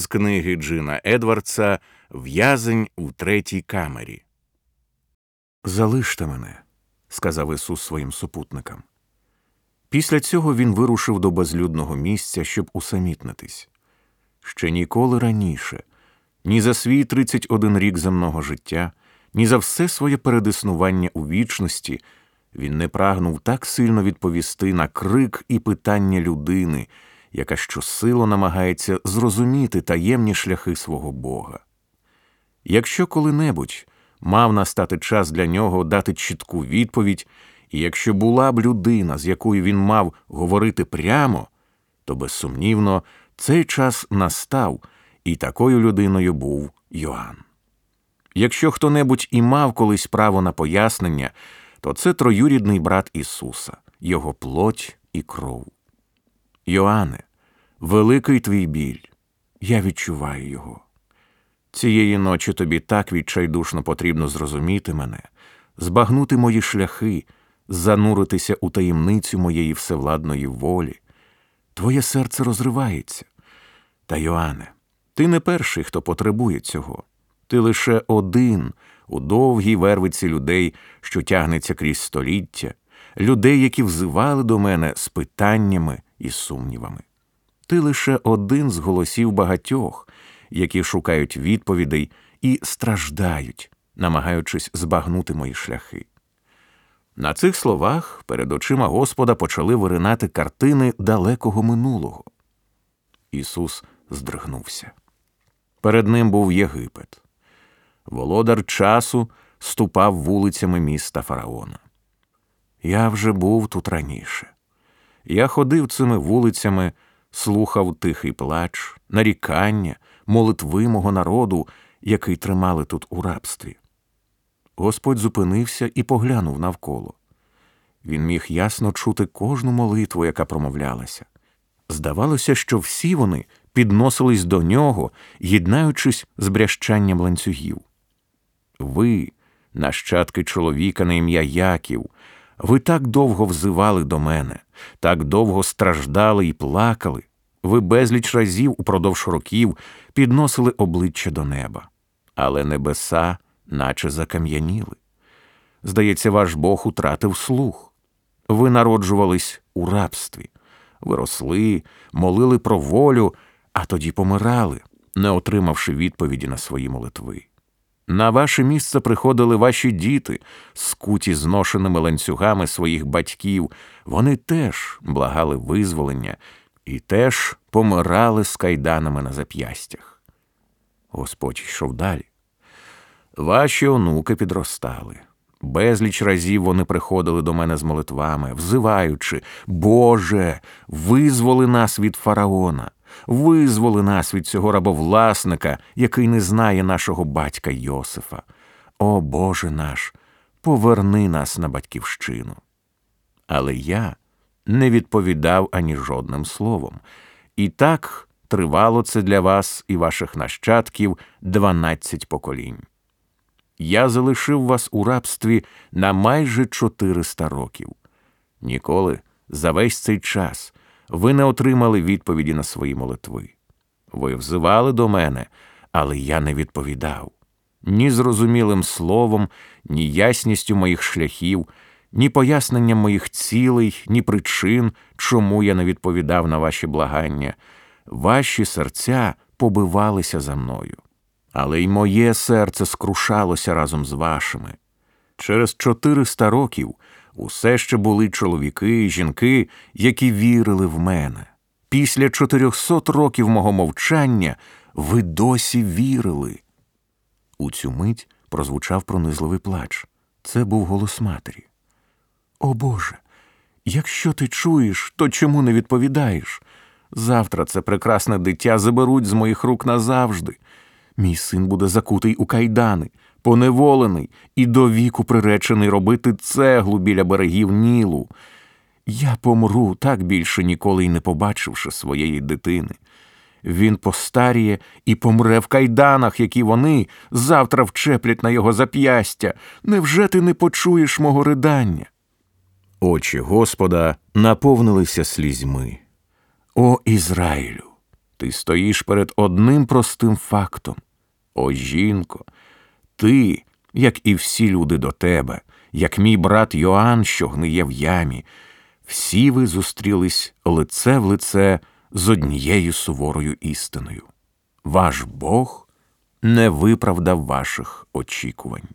з книги Джина Едвардса В'язень у третій камері. Залиште мене, сказав Ісус своїм супутникам. Після цього він вирушив до безлюдного місця, щоб усамітнитись. Ще ніколи раніше, ні за свій 31 рік земного життя, ні за все своє передиснування у вічності він не прагнув так сильно відповісти на крик і питання людини, яка щосило намагається зрозуміти таємні шляхи свого Бога. Якщо коли-небудь мав настати час для нього дати чітку відповідь, і якщо була б людина, з якою він мав говорити прямо, то безсумнівно цей час настав, і такою людиною був Йоанн. Якщо хто небудь і мав колись право на пояснення, то це троюрідний брат Ісуса, Його плоть і кров. Йоанне, великий твій біль, я відчуваю його. Цієї ночі тобі так відчайдушно потрібно зрозуміти мене, збагнути мої шляхи, зануритися у таємницю моєї всевладної волі. Твоє серце розривається. Та, Йоанне, ти не перший, хто потребує цього. Ти лише один у довгій вервиці людей, що тягнеться крізь століття, людей, які взивали до мене з питаннями і сумнівами. Ти лише один з голосів багатьох, які шукають відповідей і страждають, намагаючись збагнути мої шляхи. На цих словах перед очима Господа почали виринати картини далекого минулого. Ісус здригнувся. Перед ним був Єгипет. Володар часу ступав вулицями міста Фараона. Я вже був тут раніше. Я ходив цими вулицями, слухав тихий плач, нарікання, молитви мого народу, який тримали тут у рабстві. Господь зупинився і поглянув навколо. Він міг ясно чути кожну молитву, яка промовлялася. Здавалося, що всі вони підносились до нього, єднаючись з брящанням ланцюгів. Ви, нащадки чоловіка на ім'я Яків, ви так довго взивали до мене, так довго страждали і плакали, ви безліч разів упродовж років підносили обличчя до неба, але небеса, наче закам'яніли. Здається, ваш Бог утратив слух. Ви народжувались у рабстві, ви росли, молили про волю, а тоді помирали, не отримавши відповіді на свої молитви. На ваше місце приходили ваші діти, скуті зношеними ланцюгами своїх батьків. Вони теж благали визволення і теж помирали з кайданами на зап'ястях. Господь йшов далі. Ваші онуки підростали. Безліч разів вони приходили до мене з молитвами, взиваючи, Боже, визволи нас від фараона, визволи нас від цього рабовласника, який не знає нашого батька Йосифа. О Боже наш, поверни нас на батьківщину. Але я не відповідав ані жодним словом. І так тривало це для вас і ваших нащадків дванадцять поколінь. Я залишив вас у рабстві на майже 400 років. Ніколи за весь цей час ви не отримали відповіді на свої молитви. Ви взивали до мене, але я не відповідав. Ні зрозумілим словом, ні ясністю моїх шляхів, ні поясненням моїх цілей, ні причин, чому я не відповідав на ваші благання. Ваші серця побивалися за мною але й моє серце скрушалося разом з вашими. Через чотириста років усе ще були чоловіки і жінки, які вірили в мене. Після чотирьохсот років мого мовчання ви досі вірили. У цю мить прозвучав пронизливий плач. Це був голос матері. О Боже, якщо ти чуєш, то чому не відповідаєш? Завтра це прекрасне дитя заберуть з моїх рук назавжди. Мій син буде закутий у кайдани, поневолений і до віку приречений робити цеглу біля берегів Нілу. Я помру, так більше ніколи й не побачивши своєї дитини. Він постаріє і помре в кайданах, які вони завтра вчеплять на його зап'ястя. Невже ти не почуєш мого ридання? Очі Господа наповнилися слізьми. О Ізраїлю! Ти стоїш перед одним простим фактом. О, жінко, ти, як і всі люди до тебе, як мій брат Йоанн, що гниє в ямі, всі ви зустрілись лице в лице з однією суворою істиною. Ваш Бог не виправдав ваших очікувань.